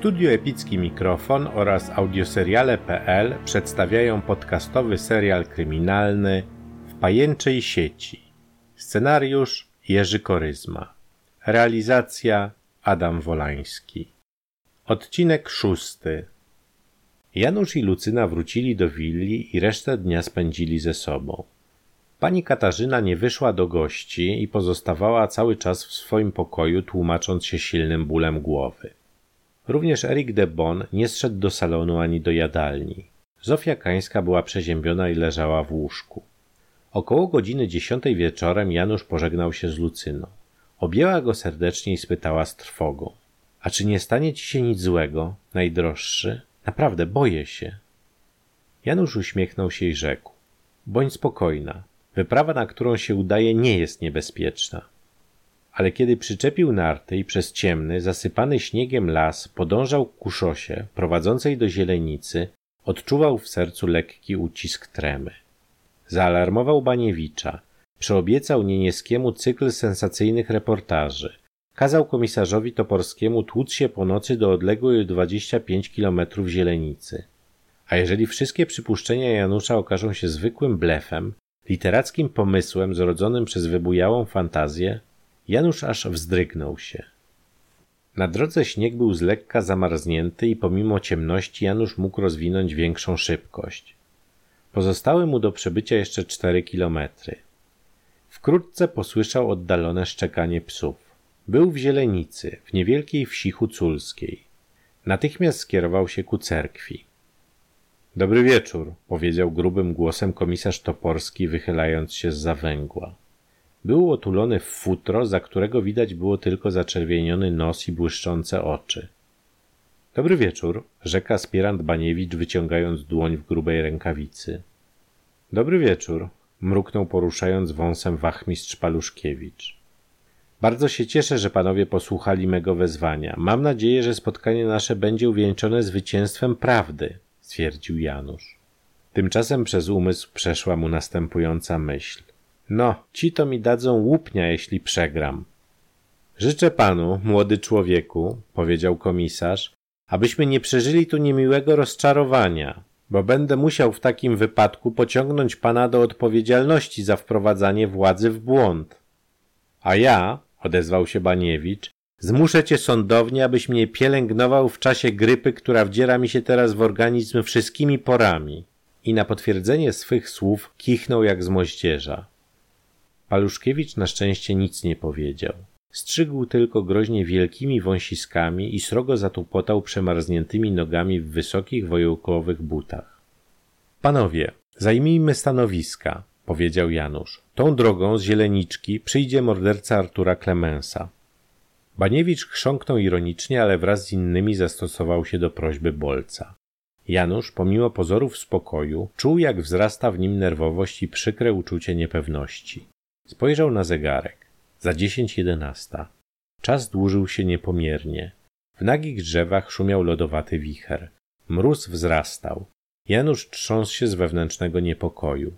Studio Epicki Mikrofon oraz audioseriale.pl przedstawiają podcastowy serial kryminalny W pajęczej sieci. Scenariusz Jerzy Koryzma. Realizacja Adam Wolański. Odcinek szósty. Janusz i Lucyna wrócili do willi i resztę dnia spędzili ze sobą. Pani Katarzyna nie wyszła do gości i pozostawała cały czas w swoim pokoju, tłumacząc się silnym bólem głowy. Również Erik de Bon nie zszedł do salonu ani do jadalni. Zofia Kańska była przeziębiona i leżała w łóżku. Około godziny dziesiątej wieczorem Janusz pożegnał się z Lucyną. Objęła go serdecznie i spytała z trwogą. A czy nie stanie ci się nic złego, najdroższy? Naprawdę boję się. Janusz uśmiechnął się i rzekł. Bądź spokojna. Wyprawa, na którą się udaje, nie jest niebezpieczna. Ale kiedy przyczepił narty i przez ciemny, zasypany śniegiem las podążał ku szosie prowadzącej do zielenicy, odczuwał w sercu lekki ucisk tremy. Zaalarmował Baniewicza, przyobiecał Nienieskiemu cykl sensacyjnych reportaży, kazał komisarzowi Toporskiemu tłuc się po nocy do odległej 25 kilometrów zielenicy. A jeżeli wszystkie przypuszczenia Janusza okażą się zwykłym blefem, literackim pomysłem zrodzonym przez wybujałą fantazję, Janusz aż wzdrygnął się. Na drodze śnieg był z lekka zamarznięty i pomimo ciemności Janusz mógł rozwinąć większą szybkość. Pozostały mu do przebycia jeszcze cztery kilometry. Wkrótce posłyszał oddalone szczekanie psów. Był w Zielenicy, w niewielkiej wsi huculskiej. Natychmiast skierował się ku cerkwi. Dobry wieczór, powiedział grubym głosem komisarz Toporski, wychylając się z zawęgła. Był otulony w futro, za którego widać było tylko zaczerwieniony nos i błyszczące oczy. Dobry wieczór, rzekł aspirant Baniewicz, wyciągając dłoń w grubej rękawicy. Dobry wieczór, mruknął poruszając wąsem wachmistrz Paluszkiewicz. Bardzo się cieszę, że panowie posłuchali mego wezwania. Mam nadzieję, że spotkanie nasze będzie uwieńczone zwycięstwem prawdy, stwierdził Janusz. Tymczasem przez umysł przeszła mu następująca myśl. No, ci to mi dadzą łupnia, jeśli przegram. Życzę panu, młody człowieku, powiedział komisarz, abyśmy nie przeżyli tu niemiłego rozczarowania, bo będę musiał w takim wypadku pociągnąć pana do odpowiedzialności za wprowadzanie władzy w błąd. A ja, odezwał się Baniewicz, zmuszę cię sądownie, abyś mnie pielęgnował w czasie grypy, która wdziera mi się teraz w organizm wszystkimi porami. I na potwierdzenie swych słów kichnął jak z moździerza. Paluszkiewicz na szczęście nic nie powiedział. Strzygł tylko groźnie wielkimi wąsiskami i srogo zatupotał przemarzniętymi nogami w wysokich wojołkowych butach. Panowie, zajmijmy stanowiska, powiedział Janusz. Tą drogą z zieleniczki przyjdzie morderca Artura Klemensa. Baniewicz chrząknął ironicznie, ale wraz z innymi zastosował się do prośby Bolca. Janusz, pomimo pozorów spokoju, czuł jak wzrasta w nim nerwowość i przykre uczucie niepewności. Spojrzał na zegarek. Za dziesięć jedenasta. Czas dłużył się niepomiernie. W nagich drzewach szumiał lodowaty wicher. Mróz wzrastał. Janusz trząsł się z wewnętrznego niepokoju.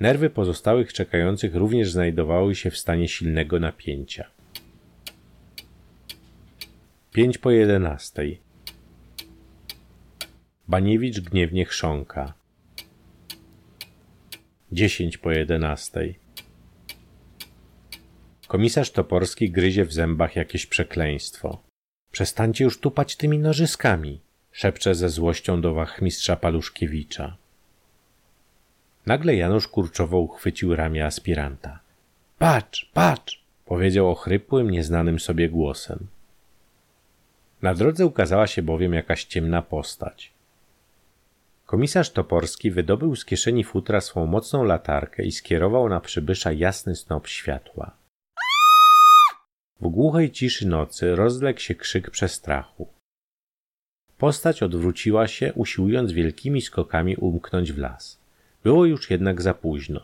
Nerwy pozostałych czekających również znajdowały się w stanie silnego napięcia. Pięć po jedenastej. Baniewicz gniewnie chrząka. Dziesięć po jedenastej. Komisarz Toporski gryzie w zębach jakieś przekleństwo. Przestańcie już tupać tymi nożyskami, szepcze ze złością do wachmistrza Paluszkiewicza. Nagle Janusz kurczowo uchwycił ramię aspiranta. Patrz, patrz! powiedział ochrypłym, nieznanym sobie głosem. Na drodze ukazała się bowiem jakaś ciemna postać. Komisarz Toporski wydobył z kieszeni futra swą mocną latarkę i skierował na przybysza jasny snop światła. W głuchej ciszy nocy rozległ się krzyk przestrachu. Postać odwróciła się, usiłując wielkimi skokami umknąć w las. Było już jednak za późno.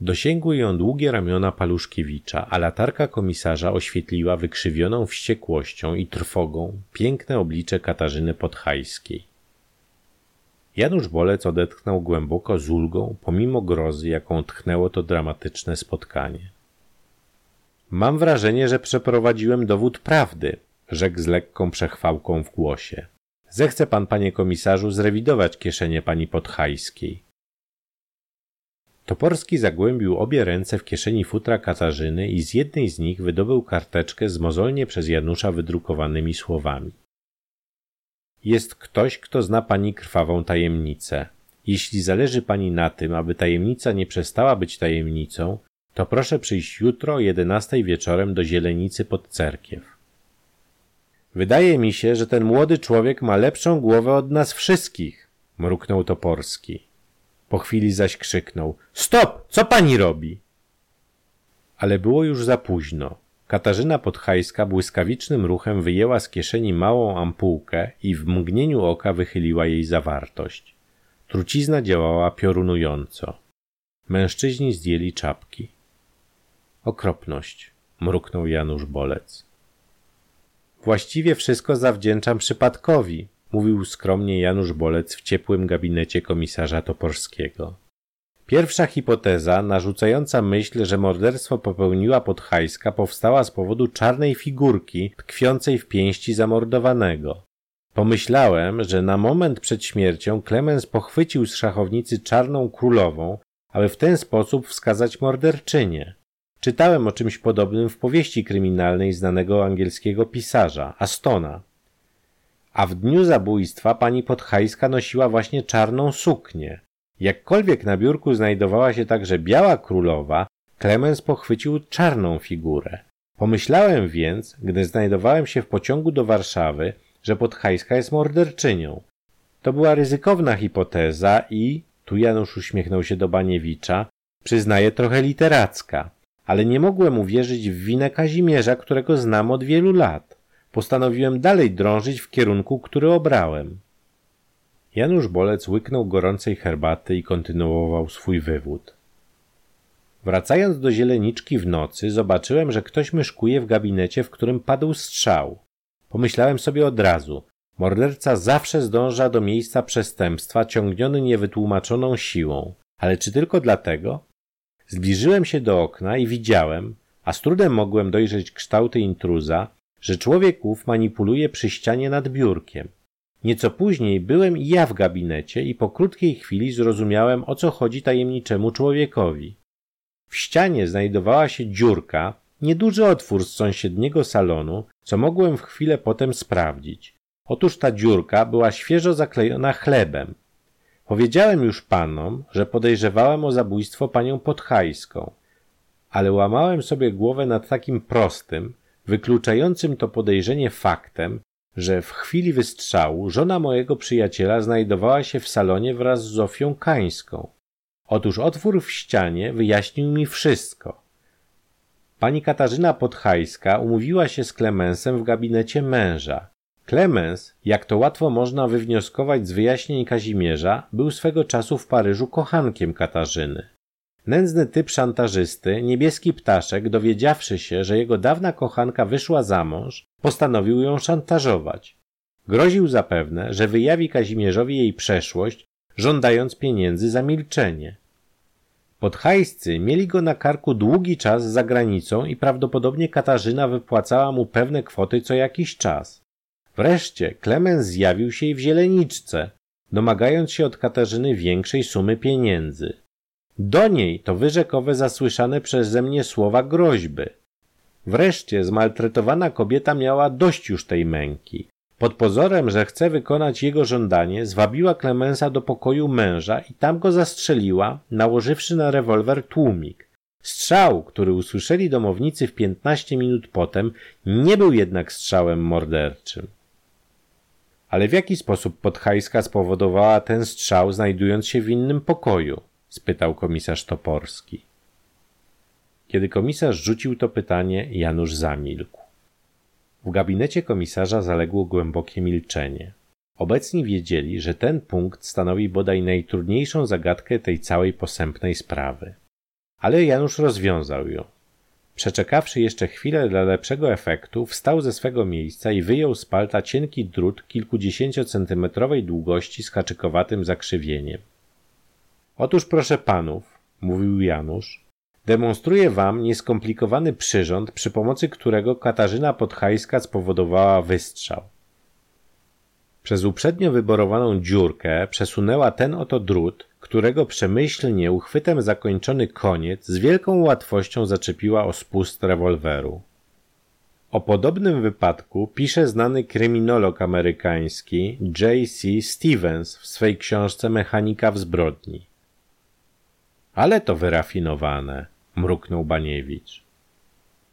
Dosięgły ją długie ramiona Paluszkiewicza, a latarka komisarza oświetliła wykrzywioną wściekłością i trwogą piękne oblicze Katarzyny Podhajskiej. Janusz Bolec odetchnął głęboko z ulgą, pomimo grozy, jaką tchnęło to dramatyczne spotkanie. Mam wrażenie, że przeprowadziłem dowód prawdy, rzekł z lekką przechwałką w głosie. Zechce pan, panie komisarzu, zrewidować kieszenie pani Podhajskiej. Toporski zagłębił obie ręce w kieszeni futra Katarzyny i z jednej z nich wydobył karteczkę z mozolnie przez Janusza wydrukowanymi słowami. Jest ktoś, kto zna pani krwawą tajemnicę. Jeśli zależy pani na tym, aby tajemnica nie przestała być tajemnicą, to proszę przyjść jutro o jedenastej wieczorem do Zielenicy pod cerkiew. Wydaje mi się, że ten młody człowiek ma lepszą głowę od nas wszystkich, mruknął Toporski. Po chwili zaś krzyknął: Stop! Co pani robi? Ale było już za późno. Katarzyna Podhajska błyskawicznym ruchem wyjęła z kieszeni małą ampułkę i w mgnieniu oka wychyliła jej zawartość. Trucizna działała piorunująco. Mężczyźni zdjęli czapki. Okropność, mruknął Janusz Bolec. Właściwie wszystko zawdzięczam przypadkowi, mówił skromnie Janusz Bolec w ciepłym gabinecie komisarza Toporskiego. Pierwsza hipoteza, narzucająca myśl, że morderstwo popełniła Podhajska, powstała z powodu czarnej figurki tkwiącej w pięści zamordowanego. Pomyślałem, że na moment przed śmiercią Klemens pochwycił z szachownicy czarną królową, aby w ten sposób wskazać morderczynię. Czytałem o czymś podobnym w powieści kryminalnej znanego angielskiego pisarza, Astona. A w dniu zabójstwa pani Podhajska nosiła właśnie czarną suknię. Jakkolwiek na biurku znajdowała się także biała królowa, Klemens pochwycił czarną figurę. Pomyślałem więc, gdy znajdowałem się w pociągu do Warszawy, że Podhajska jest morderczynią. To była ryzykowna hipoteza i, tu Janusz uśmiechnął się do Baniewicza, przyznaję trochę literacka, ale nie mogłem uwierzyć w winę Kazimierza, którego znam od wielu lat. Postanowiłem dalej drążyć w kierunku, który obrałem. Janusz Bolec łyknął gorącej herbaty i kontynuował swój wywód. Wracając do zieleniczki w nocy, zobaczyłem, że ktoś myszkuje w gabinecie, w którym padł strzał. Pomyślałem sobie od razu, morderca zawsze zdąża do miejsca przestępstwa ciągniony niewytłumaczoną siłą. Ale czy tylko dlatego? Zbliżyłem się do okna i widziałem, a z trudem mogłem dojrzeć kształty intruza, że człowiek ów manipuluje przy ścianie nad biurkiem. Nieco później byłem i ja w gabinecie i po krótkiej chwili zrozumiałem, o co chodzi tajemniczemu człowiekowi. W ścianie znajdowała się dziurka, nieduży otwór z sąsiedniego salonu, co mogłem w chwilę potem sprawdzić. Otóż ta dziurka była świeżo zaklejona chlebem. Powiedziałem już panom, że podejrzewałem o zabójstwo panią Podhajską, ale łamałem sobie głowę nad takim prostym, wykluczającym to podejrzenie faktem, że w chwili wystrzału żona mojego przyjaciela znajdowała się w salonie wraz z Zofią Kańską. Otóż otwór w ścianie wyjaśnił mi wszystko. Pani Katarzyna Podhajska umówiła się z Klemensem w gabinecie męża. Klemens, jak to łatwo można wywnioskować z wyjaśnień Kazimierza, był swego czasu w Paryżu kochankiem Katarzyny. Nędzny typ szantażysty, niebieski ptaszek, dowiedziawszy się, że jego dawna kochanka wyszła za mąż, postanowił ją szantażować. Groził zapewne, że wyjawi Kazimierzowi jej przeszłość, żądając pieniędzy za milczenie. Podhajscy mieli go na karku długi czas za granicą i prawdopodobnie Katarzyna wypłacała mu pewne kwoty co jakiś czas. Wreszcie Klemens zjawił się w zieleniczce, domagając się od Katarzyny większej sumy pieniędzy. Do niej to wyrzekł zasłyszane przeze mnie słowa groźby. Wreszcie zmaltretowana kobieta miała dość już tej męki. Pod pozorem, że chce wykonać jego żądanie, zwabiła Klemensa do pokoju męża i tam go zastrzeliła, nałożywszy na rewolwer tłumik. Strzał, który usłyszeli domownicy w piętnaście minut potem, nie był jednak strzałem morderczym. Ale w jaki sposób Podhajska spowodowała ten strzał, znajdując się w innym pokoju? spytał komisarz Toporski. Kiedy komisarz rzucił to pytanie, Janusz zamilkł. W gabinecie komisarza zaległo głębokie milczenie. Obecni wiedzieli, że ten punkt stanowi bodaj najtrudniejszą zagadkę tej całej posępnej sprawy. Ale Janusz rozwiązał ją. Przeczekawszy jeszcze chwilę dla lepszego efektu, wstał ze swego miejsca i wyjął z palta cienki drut kilkudziesięciocentymetrowej długości z haczykowatym zakrzywieniem. Otóż proszę panów, mówił Janusz, demonstruję wam nieskomplikowany przyrząd, przy pomocy którego Katarzyna Podhajska spowodowała wystrzał. Przez uprzednio wyborowaną dziurkę przesunęła ten oto drut, którego przemyślnie uchwytem zakończony koniec z wielką łatwością zaczepiła o spust rewolweru. O podobnym wypadku pisze znany kryminolog amerykański J.C. Stevens w swej książce Mechanika w zbrodni. Ale to wyrafinowane, mruknął Baniewicz.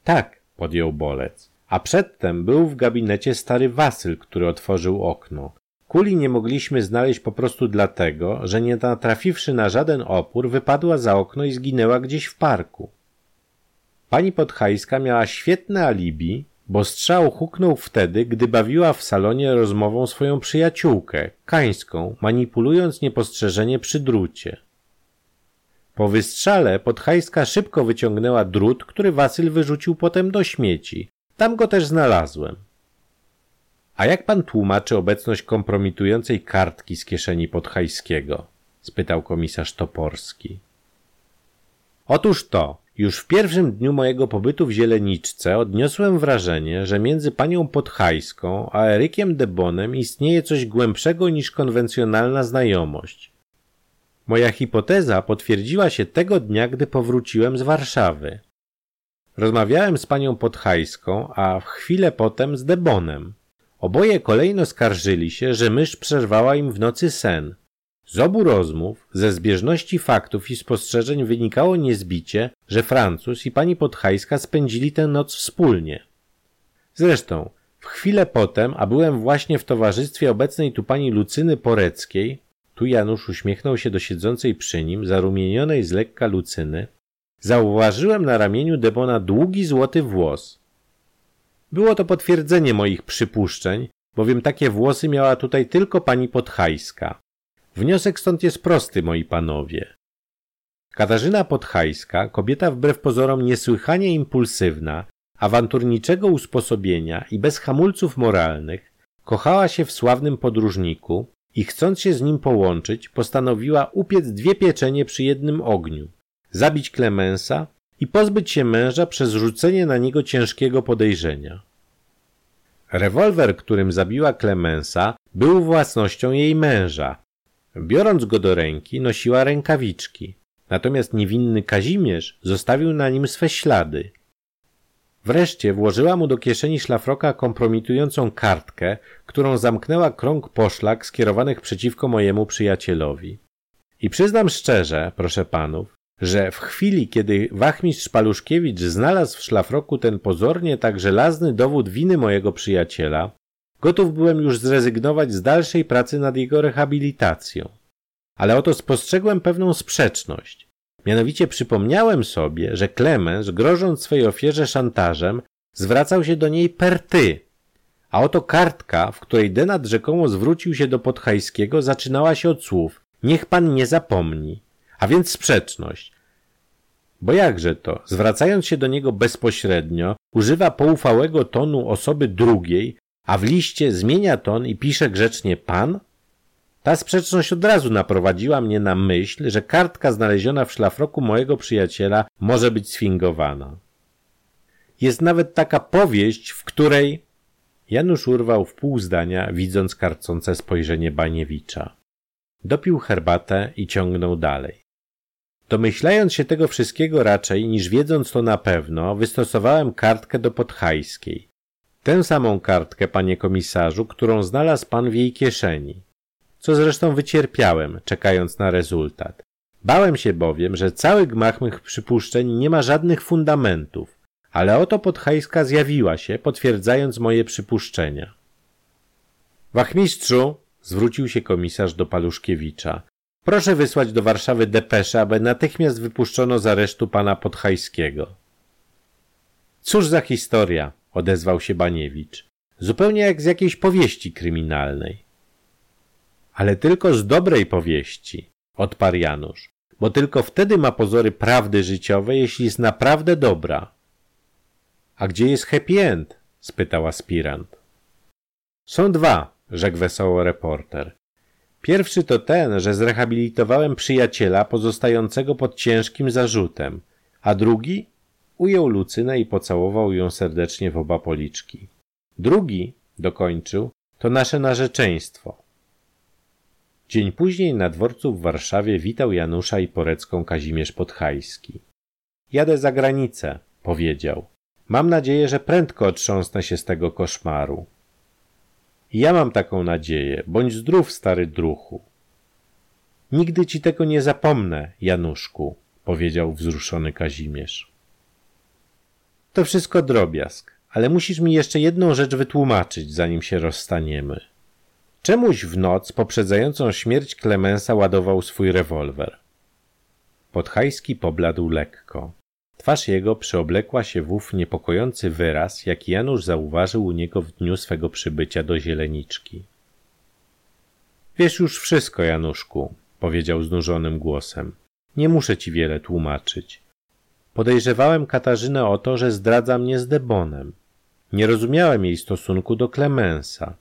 Tak, podjął Bolec. A przedtem był w gabinecie stary Wasyl, który otworzył okno. Kuli nie mogliśmy znaleźć po prostu dlatego, że nie natrafiwszy na żaden opór, wypadła za okno i zginęła gdzieś w parku. Pani Podhajska miała świetne alibi, bo strzał huknął wtedy, gdy bawiła w salonie rozmową swoją przyjaciółkę, Kańską, manipulując niepostrzeżenie przy drucie. Po wystrzale Podhajska szybko wyciągnęła drut, który Wasyl wyrzucił potem do śmieci. Tam go też znalazłem. A jak pan tłumaczy obecność kompromitującej kartki z kieszeni Podhajskiego? spytał komisarz Toporski. Otóż to, już w pierwszym dniu mojego pobytu w Zieleniczce odniosłem wrażenie, że między panią Podhajską a Erykiem Debonem istnieje coś głębszego niż konwencjonalna znajomość. Moja hipoteza potwierdziła się tego dnia, gdy powróciłem z Warszawy. Rozmawiałem z panią Podhajską, a w chwilę potem z Debonem. Oboje kolejno skarżyli się, że mysz przerwała im w nocy sen. Z obu rozmów, ze zbieżności faktów i spostrzeżeń wynikało niezbicie, że Francuz i pani Podhajska spędzili tę noc wspólnie. Zresztą, w chwilę potem, a byłem właśnie w towarzystwie obecnej tu pani Lucyny Poreckiej, tu Janusz uśmiechnął się do siedzącej przy nim, zarumienionej z lekka Lucyny, zauważyłem na ramieniu Debona długi złoty włos. Było to potwierdzenie moich przypuszczeń, bowiem takie włosy miała tutaj tylko pani Podhajska. Wniosek stąd jest prosty, moi panowie. Katarzyna Podhajska, kobieta wbrew pozorom niesłychanie impulsywna, awanturniczego usposobienia i bez hamulców moralnych, kochała się w sławnym podróżniku i chcąc się z nim połączyć, postanowiła upiec dwie pieczenie przy jednym ogniu, zabić Klemensa i pozbyć się męża przez rzucenie na niego ciężkiego podejrzenia. Rewolwer, którym zabiła Klemensa, był własnością jej męża. Biorąc go do ręki, nosiła rękawiczki. Natomiast niewinny Kazimierz zostawił na nim swe ślady. Wreszcie włożyła mu do kieszeni szlafroka kompromitującą kartkę, którą zamknęła krąg poszlak skierowanych przeciwko mojemu przyjacielowi. I przyznam szczerze, proszę panów, że w chwili, kiedy wachmistrz Paluszkiewicz znalazł w szlafroku ten pozornie tak żelazny dowód winy mojego przyjaciela, gotów byłem już zrezygnować z dalszej pracy nad jego rehabilitacją. Ale oto spostrzegłem pewną sprzeczność. Mianowicie przypomniałem sobie, że Klemens, grożąc swej ofierze szantażem, zwracał się do niej per ty. A oto kartka, w której Denat rzekomo zwrócił się do Podhajskiego, zaczynała się od słów niech pan nie zapomni. A więc sprzeczność. Bo jakże to, zwracając się do niego bezpośrednio, używa poufałego tonu osoby drugiej, a w liście zmienia ton i pisze grzecznie pan? Ta sprzeczność od razu naprowadziła mnie na myśl, że kartka znaleziona w szlafroku mojego przyjaciela może być sfingowana. Jest nawet taka powieść, w której... Janusz urwał w pół zdania, widząc karcące spojrzenie Baniewicza. Dopił herbatę i ciągnął dalej. Domyślając się tego wszystkiego raczej niż wiedząc to na pewno, wystosowałem kartkę do Podhajskiej. Tę samą kartkę, panie komisarzu, którą znalazł pan w jej kieszeni co zresztą wycierpiałem, czekając na rezultat. Bałem się bowiem, że cały gmach mych przypuszczeń nie ma żadnych fundamentów, ale oto Podhajska zjawiła się, potwierdzając moje przypuszczenia. Wachmistrzu, zwrócił się komisarz do Paluszkiewicza, proszę wysłać do Warszawy depeszę, aby natychmiast wypuszczono z aresztu pana Podhajskiego. Cóż za historia, odezwał się Baniewicz. Zupełnie jak z jakiejś powieści kryminalnej ale tylko z dobrej powieści, odparł Janusz, bo tylko wtedy ma pozory prawdy życiowej, jeśli jest naprawdę dobra. A gdzie jest happy end? spytał aspirant. Są dwa, rzekł wesoło reporter. Pierwszy to ten, że zrehabilitowałem przyjaciela pozostającego pod ciężkim zarzutem, A drugi ujął Lucynę i pocałował ją serdecznie w oba policzki. Drugi, dokończył, to nasze narzeczeństwo. Dzień później na dworcu w Warszawie witał Janusza i Porecką Kazimierz Podhajski. Jadę za granicę, powiedział. Mam nadzieję, że prędko otrząsnę się z tego koszmaru. Ja mam taką nadzieję. Bądź zdrów, stary druchu. Nigdy ci tego nie zapomnę, Januszku, powiedział wzruszony Kazimierz. To wszystko drobiazg, ale musisz mi jeszcze jedną rzecz wytłumaczyć, zanim się rozstaniemy. Czemuś w noc poprzedzającą śmierć Klemensa ładował swój rewolwer? Podhajski pobladł lekko. Twarz jego przyoblekła się w ów niepokojący wyraz, jaki Janusz zauważył u niego w dniu swego przybycia do Zieleniczki. Wiesz już wszystko, Januszku, powiedział znużonym głosem. Nie muszę ci wiele tłumaczyć. Podejrzewałem Katarzynę o to, że zdradza mnie z Debonem. Nie rozumiałem jej stosunku do Klemensa.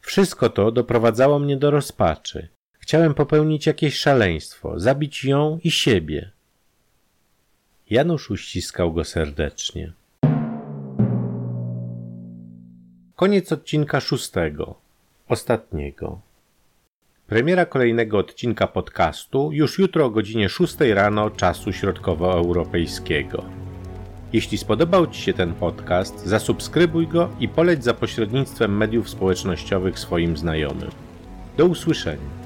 Wszystko to doprowadzało mnie do rozpaczy. Chciałem popełnić jakieś szaleństwo, zabić ją i siebie. Janusz uściskał go serdecznie. Koniec odcinka szóstego, ostatniego. Premiera kolejnego odcinka podcastu już jutro o godzinie 6 rano czasu środkowoeuropejskiego. Jeśli spodobał Ci się ten podcast, zasubskrybuj go i poleć za pośrednictwem mediów społecznościowych swoim znajomym. Do usłyszenia.